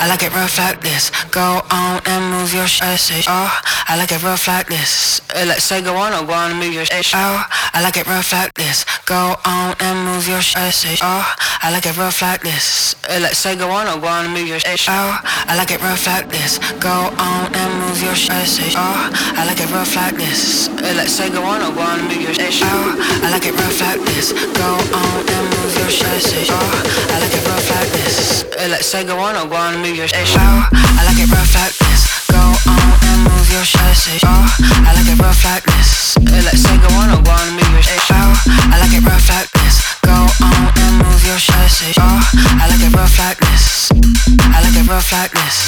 I like it rough like this. Go on and move your shit. Oh, I like it rough like this. Uh, Let's say go on or go on and move your shit. Oh, I like it rough like this. Go on and move your shit. Oh, I like it rough like this. Uh, Let's say go on or go on and move your shit. Oh, I like it rough like this. Go on and move your shit. Oh, I like it rough like this. Uh, Let's say go on or go on and move your shit. Oh, I like it rough like this. Go on and move your shit. Oh, I like it rough like this. Uh, Let's say go on or go on and move your shit. Oh, I like it rough like this. Go on and move your shit. Oh, I like it rough like this. Let's say go on or go and move your shit. Oh, I like it rough like this. Go on and move your shit. Oh, I like it rough like this. I like it rough like this.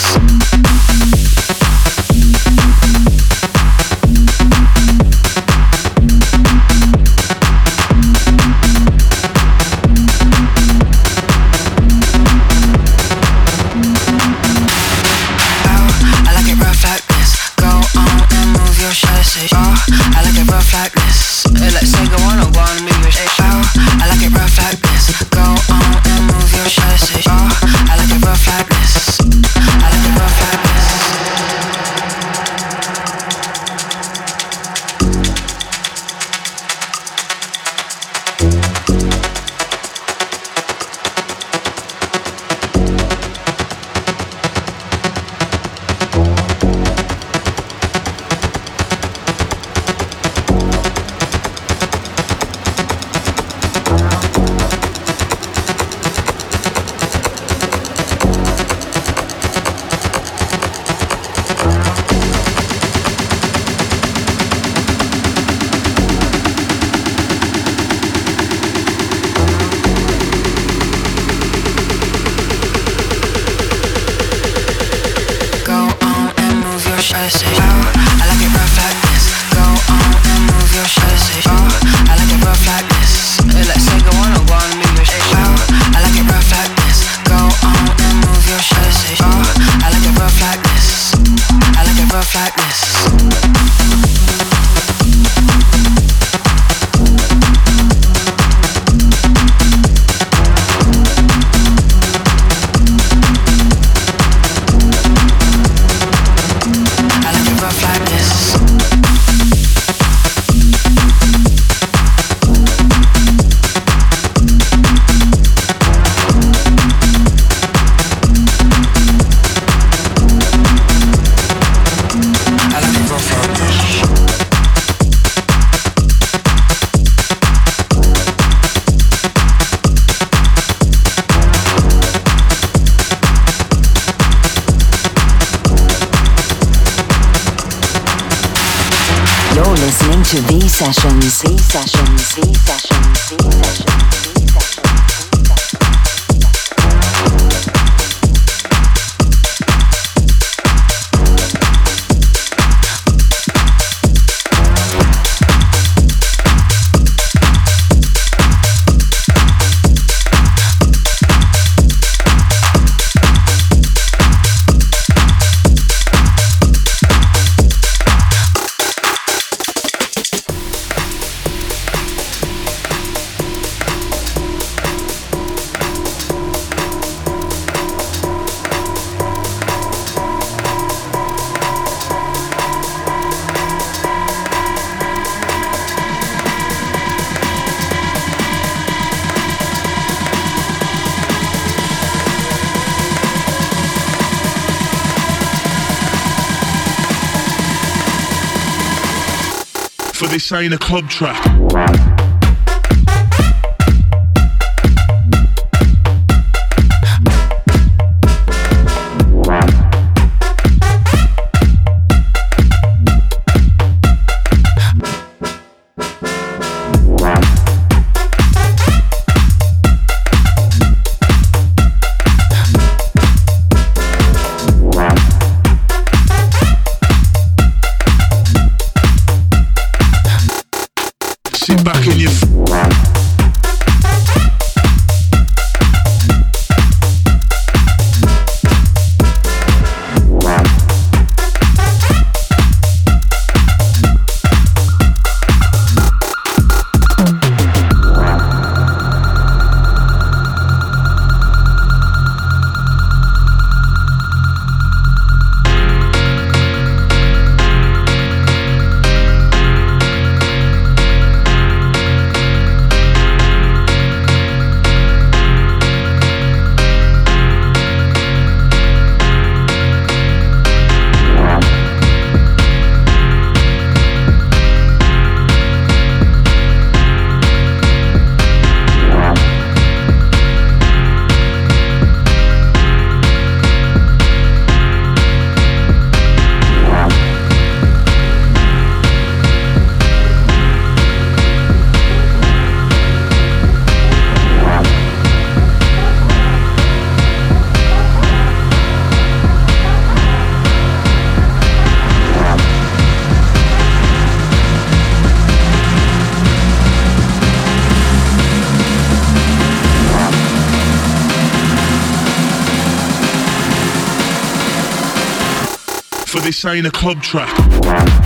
Ain't a club track. Ain't a club track.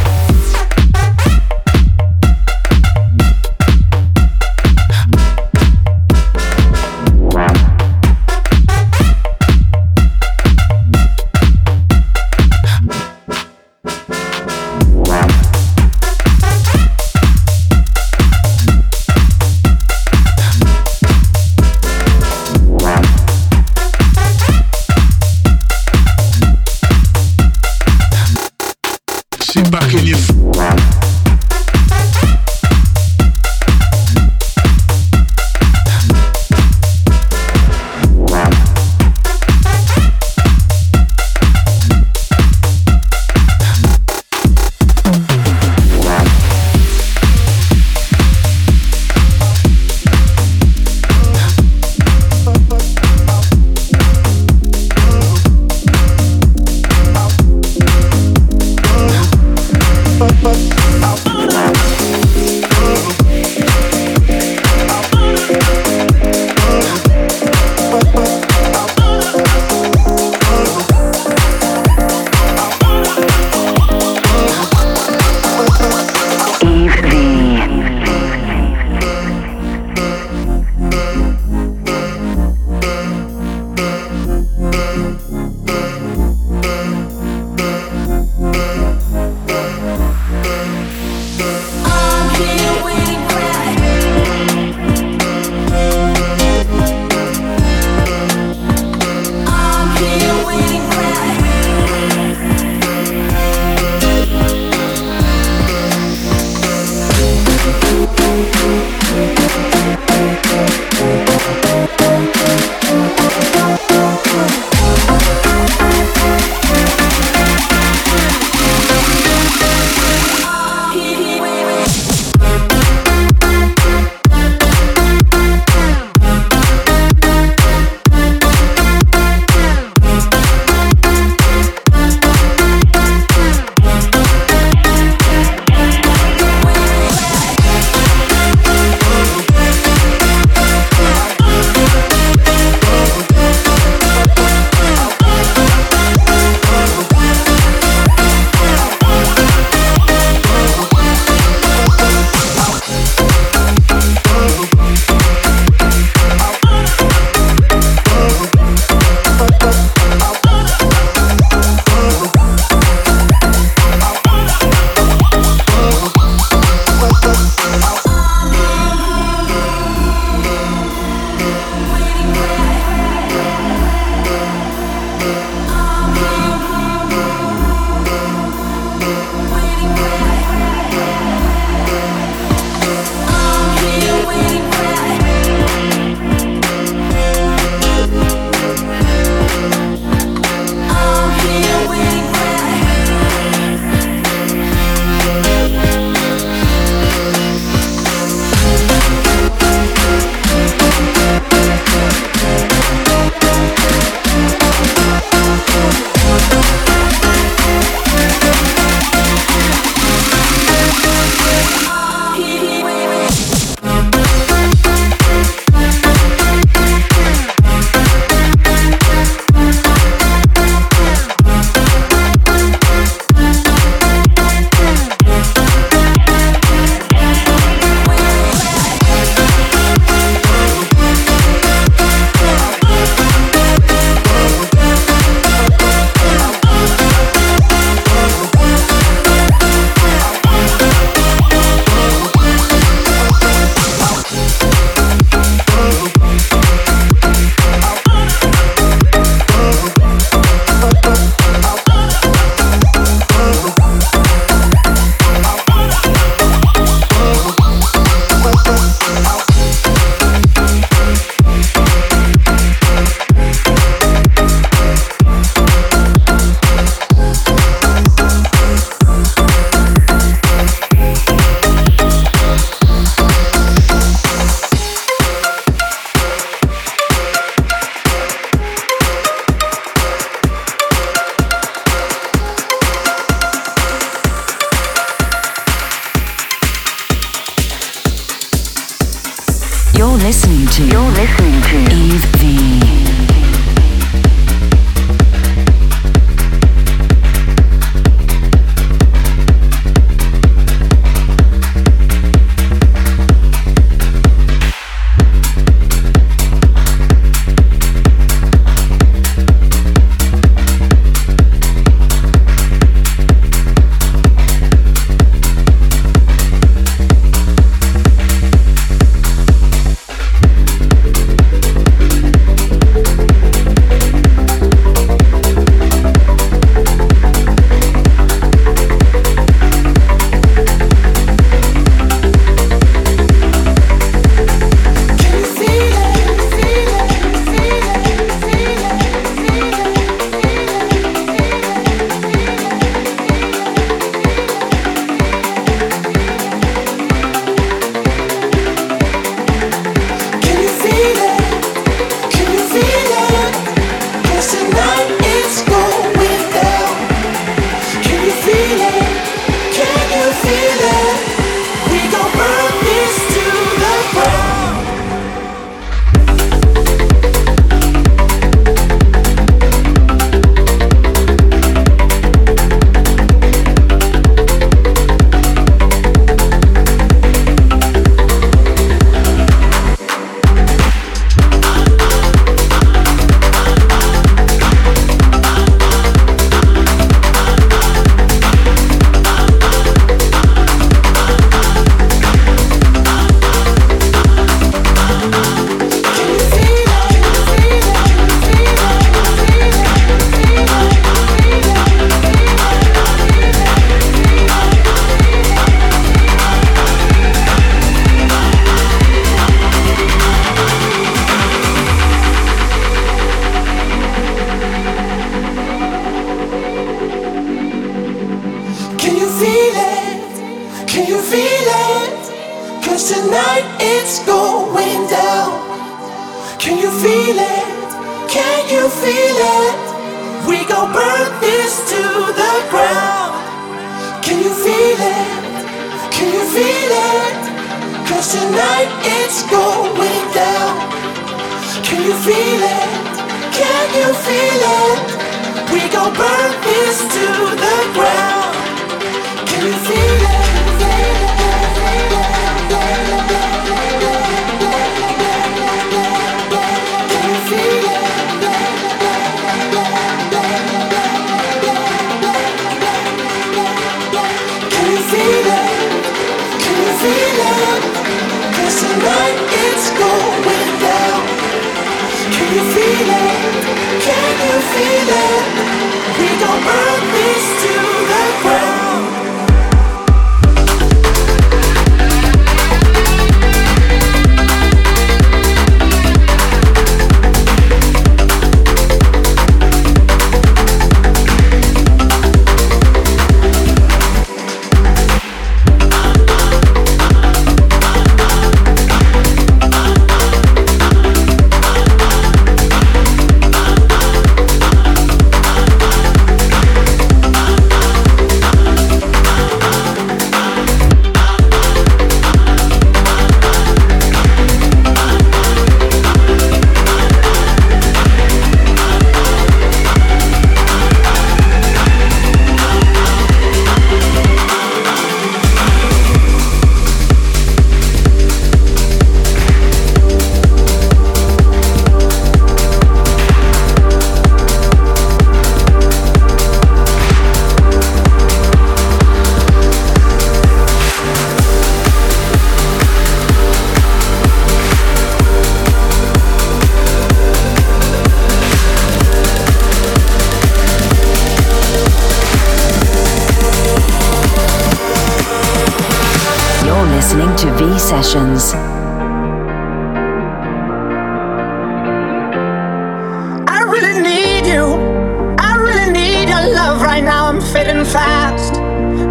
fading fast,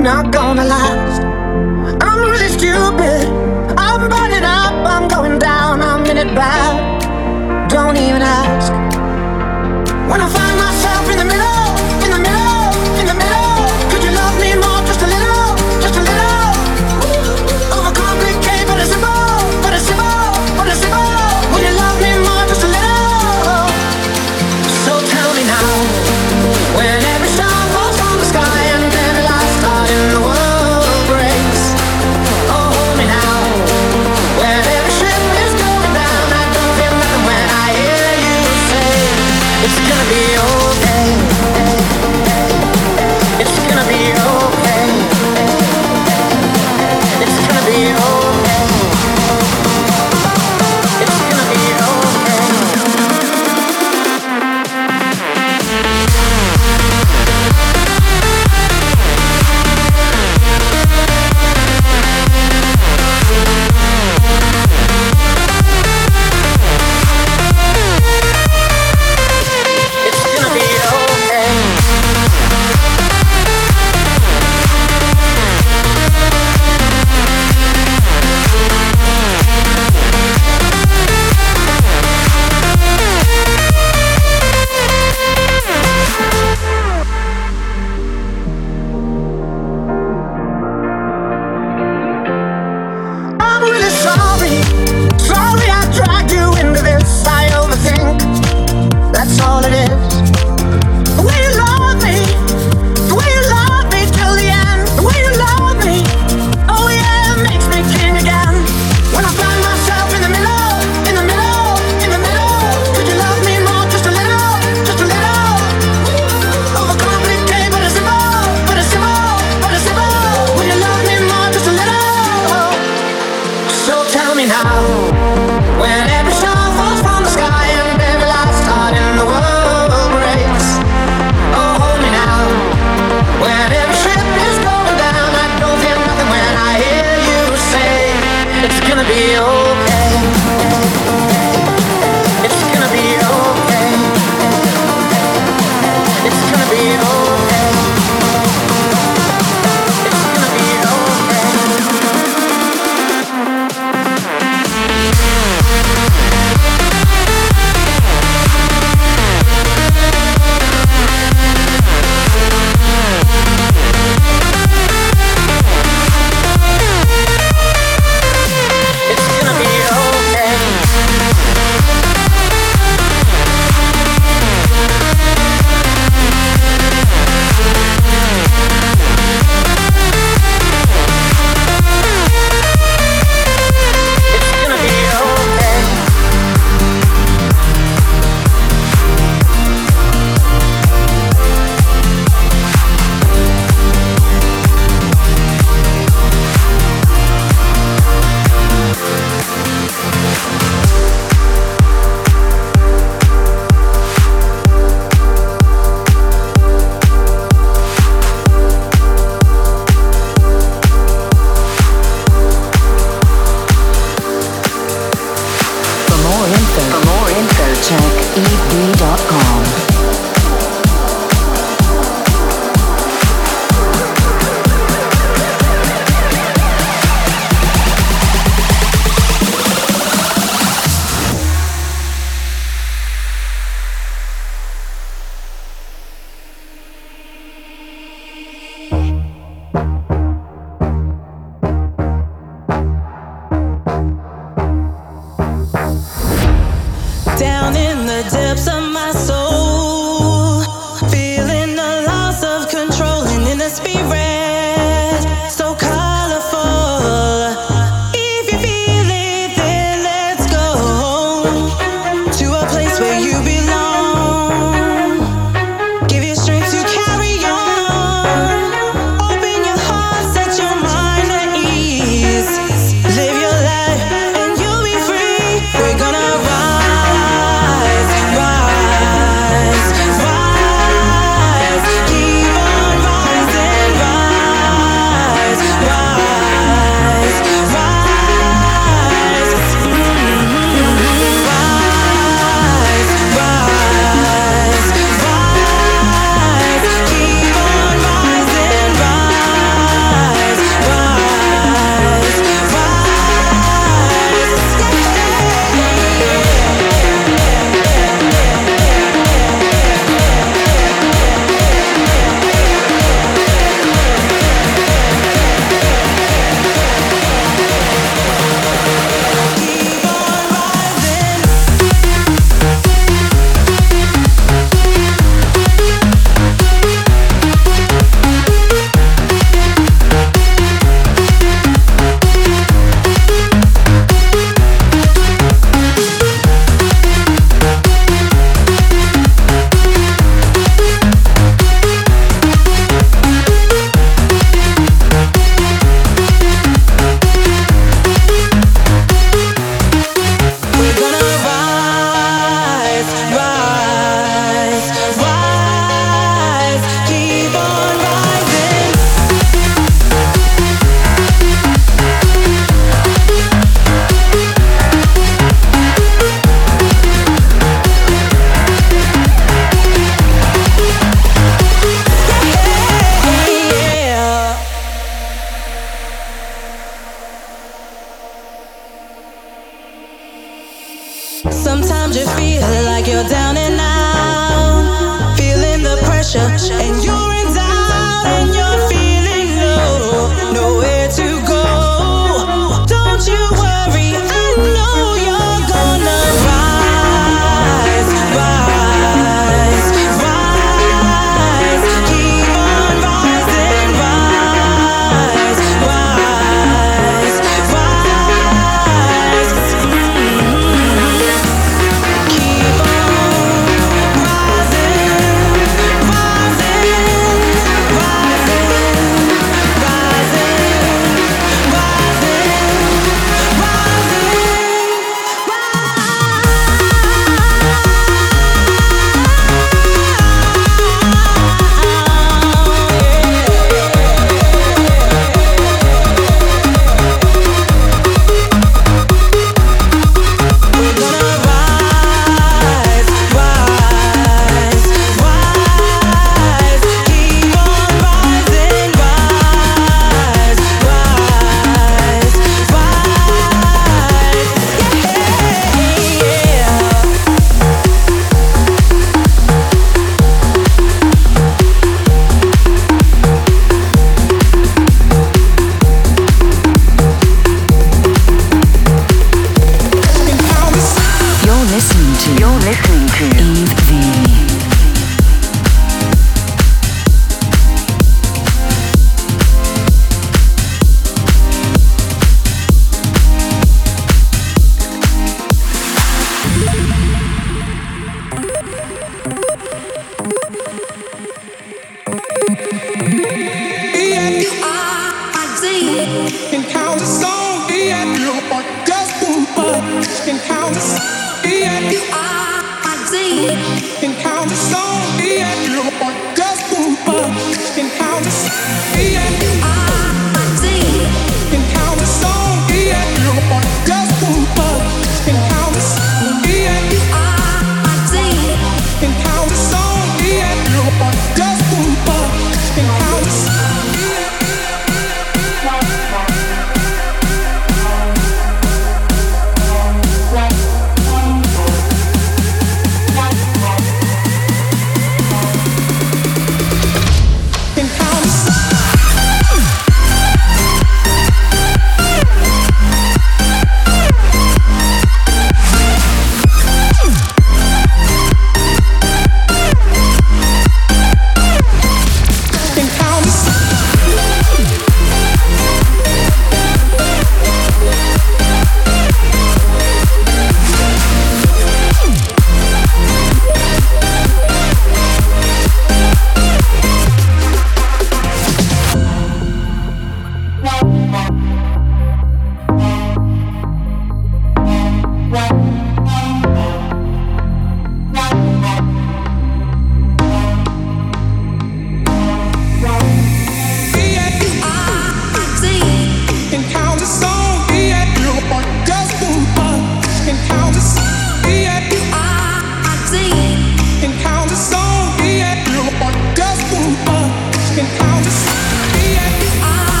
not gonna last. I'm really stupid. I'm burning up, I'm going down, I'm in it bad.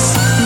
Peace.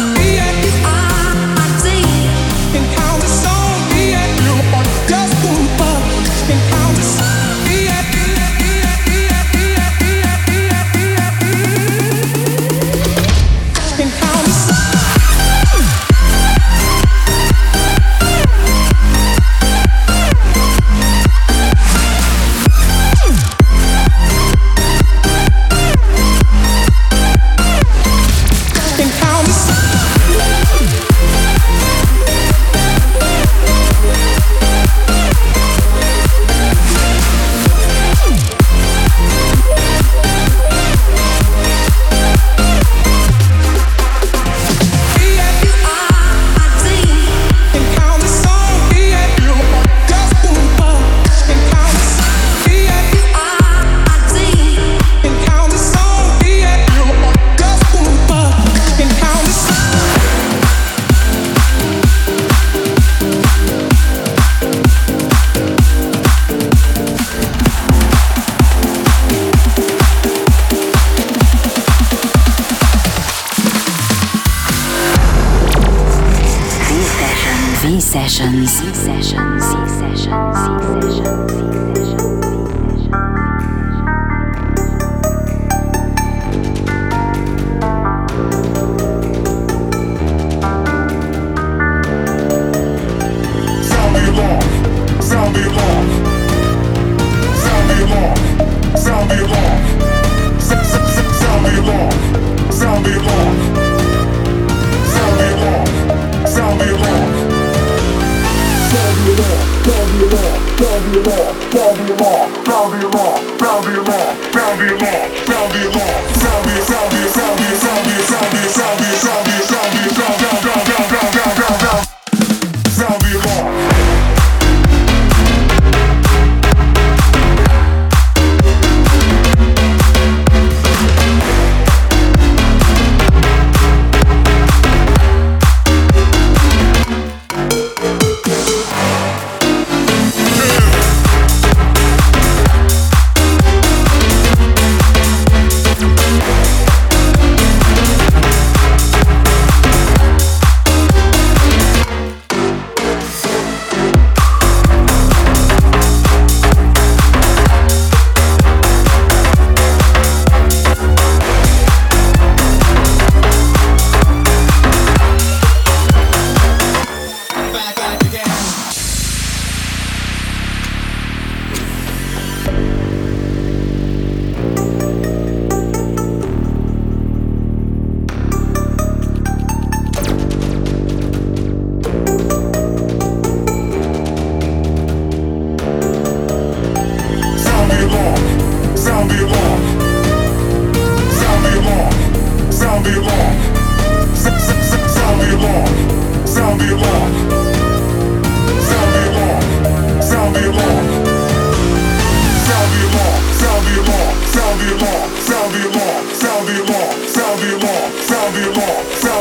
Alarm. Sound the alarm. Sound the alarm. Sound the alarm. Sound the alarm. Sound the alarm. Sound you're gone.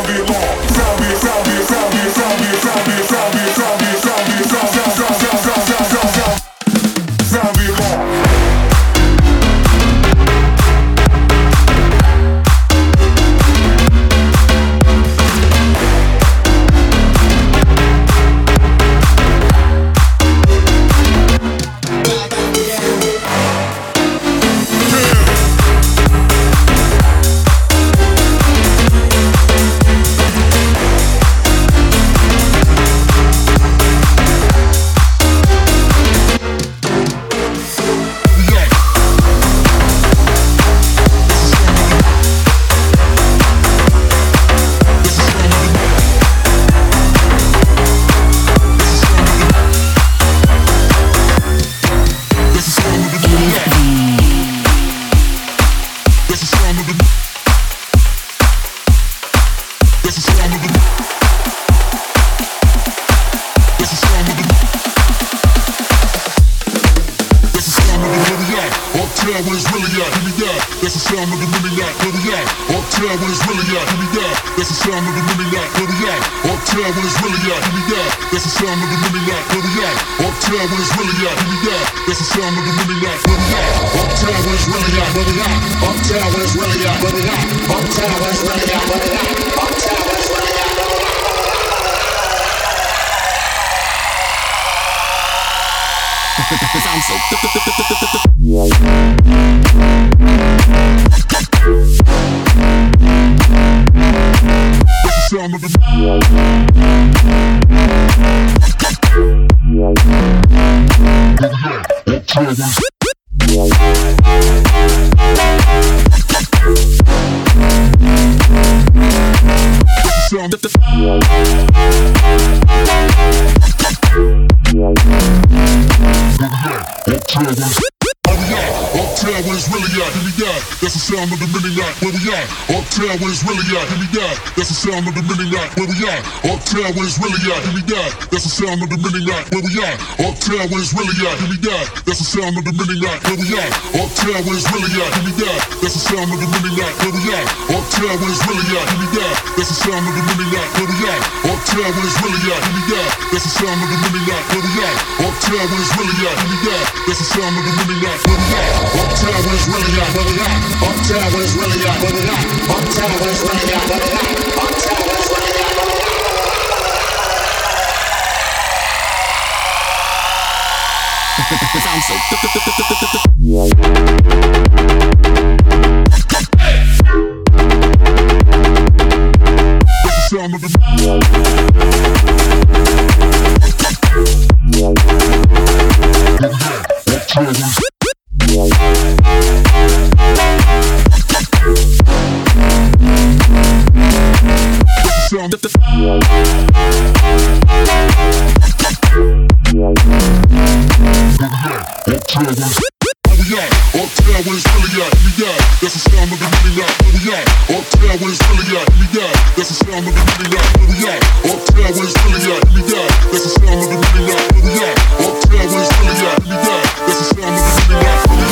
Yeah. Where it's really at. That's the sound of the mini yacht, where we at? Uptown where it's really at, give me that. That's the sound of the mini yacht, where we at? Uptown where it's really at, give me that. That's the sound of the mini yacht, where we at? Uptown where it's really at, give me that. That's the sound of the mini yacht, where we at? Uptown where it's really at, give me that. That's the sound of the mini yacht, where we at? Uptown where it's really at, me that. That's the sound of the mini yacht, where we at? Uptown where it's really at, in the eye. That's the sound of the mini lot, where we at. Uptown where it's really at, in the eye. That's the sound of the mini lot, where we at. Uptown where it's really at, where we at. Uptown where it's really at, where we at. Uptown where it's really at, where we at. Uptown where it's really at, where we at. Sounds so. sound of the. sound of the. Yeah, yeah, yeah, Uptown where it's really at, we at. That's the sound of the mini rap, where we at. Uptown where it's really at, me at. That's the sound of the mini rap, where we at. Uptown where it's really at, me at. That's the sound of the mini rap, where we at. Uptown where it's really at, me at. That's the sound of the mini rap.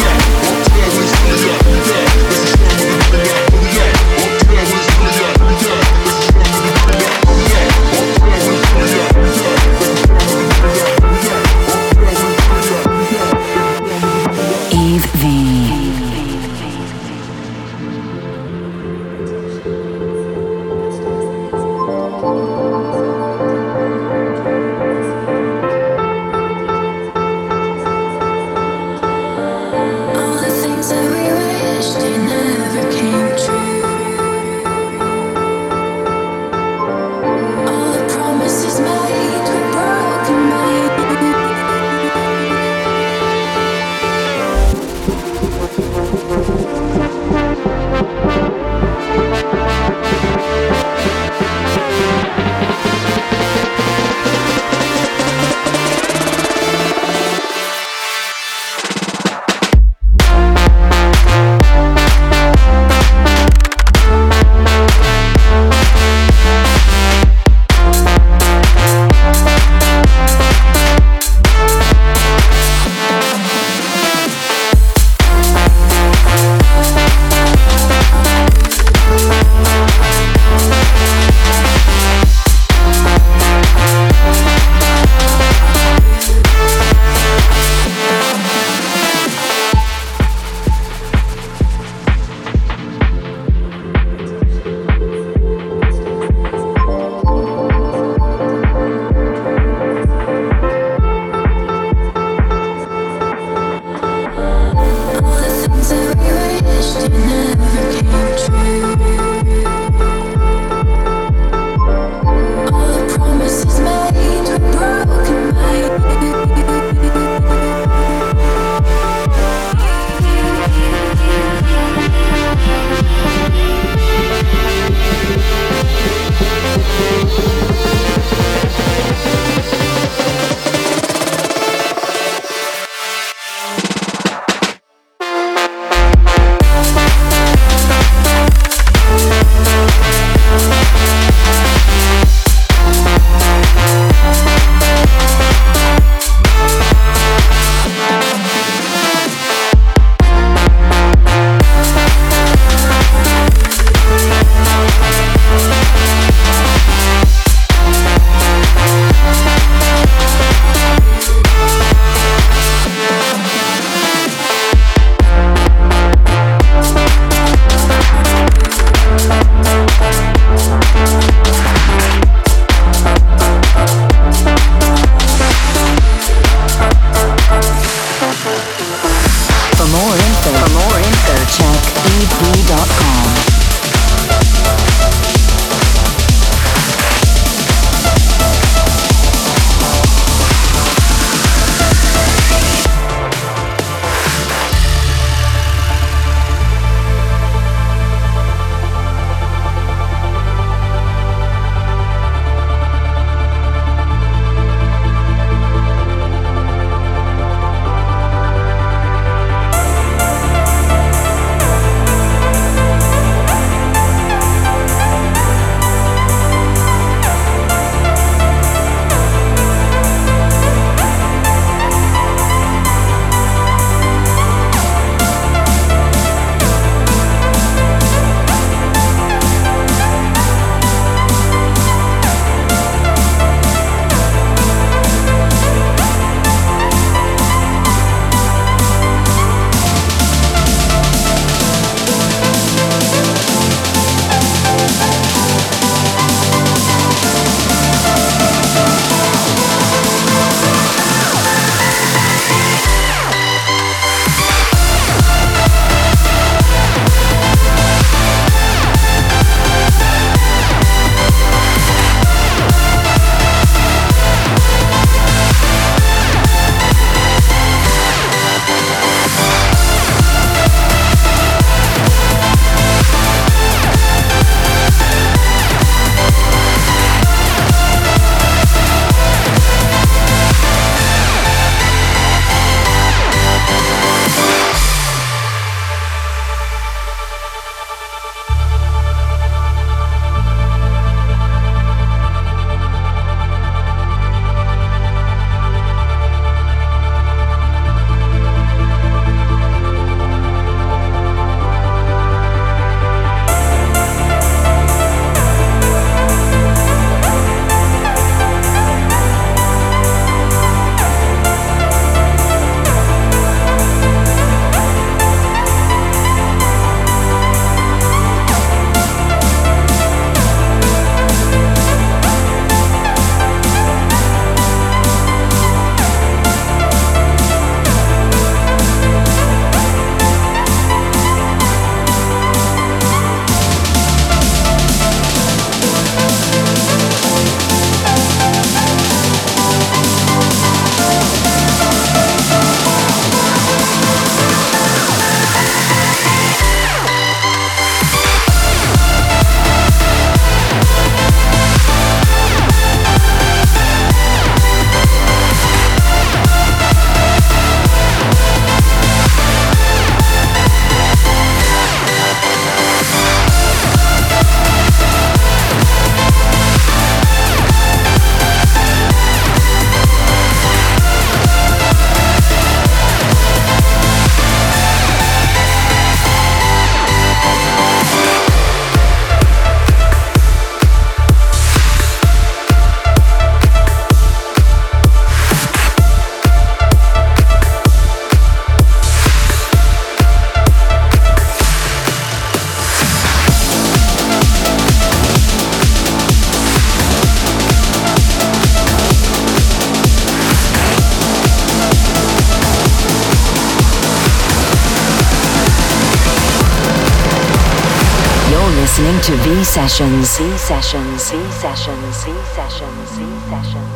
To V Sessions. V Sessions. V Sessions. V Sessions. V Sessions.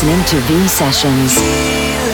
To V Sessions.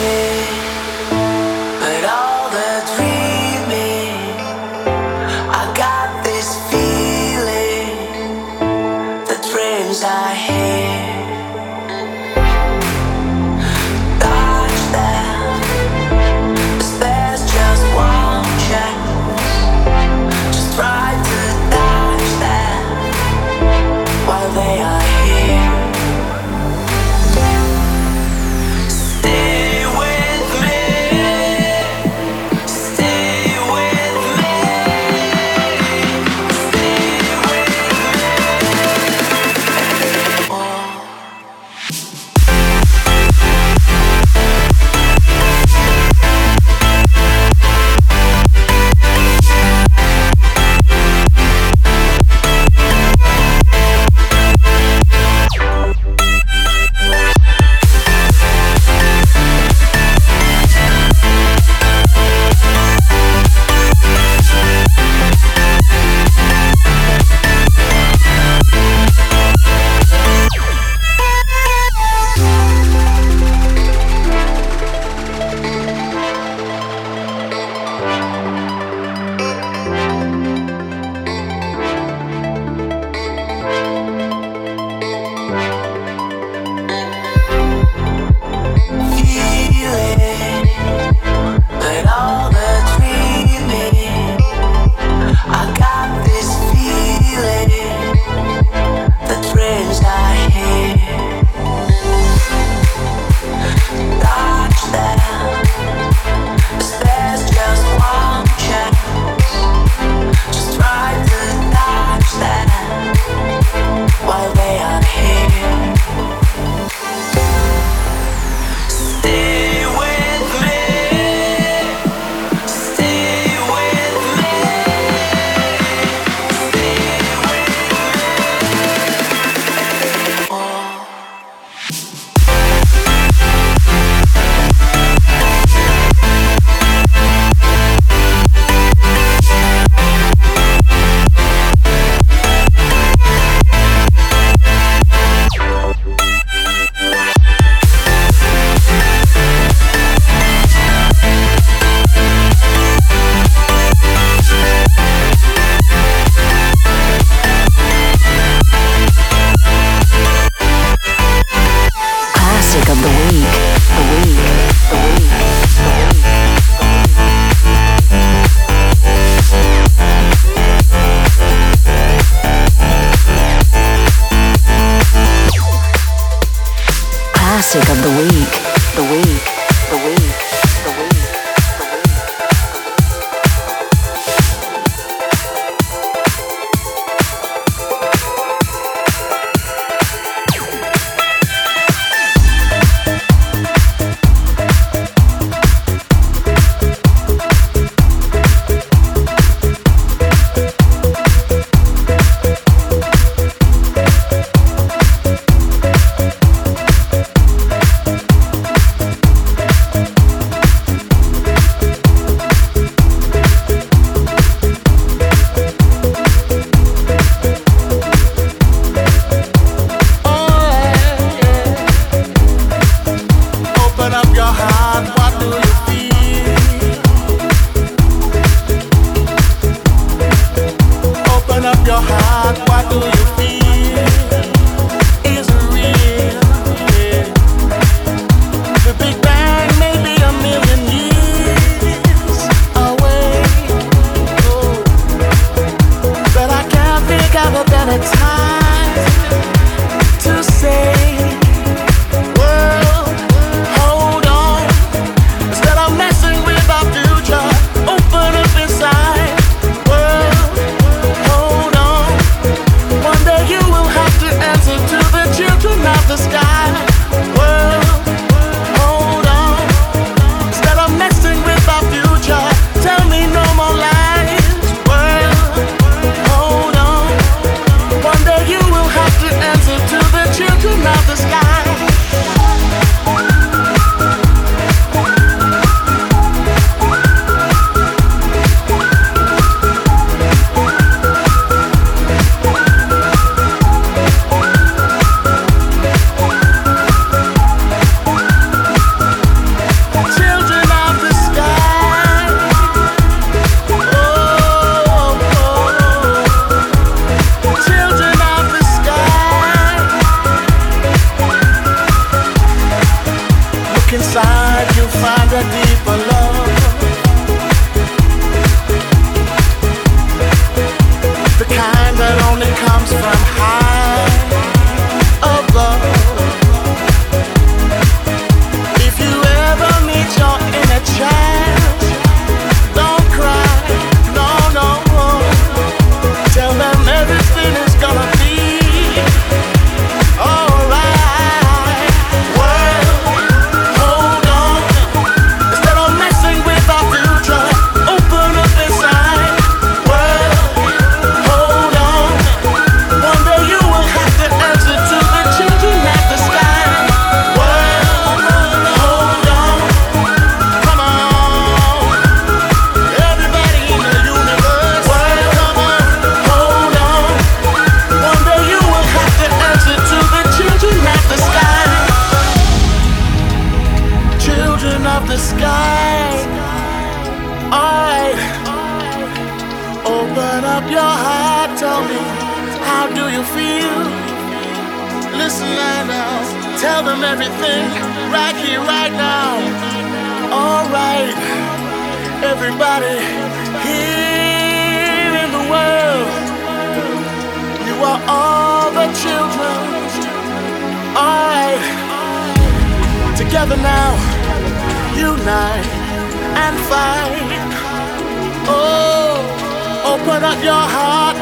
Up your heart.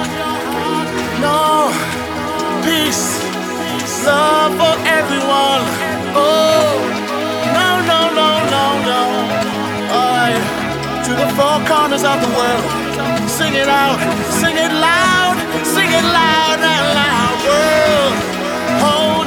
No, peace, love for everyone. Oh, no, no, no, no, no. Alright, to the four corners of the world. Sing it out, sing it loud, sing it loud and loud. World, hold.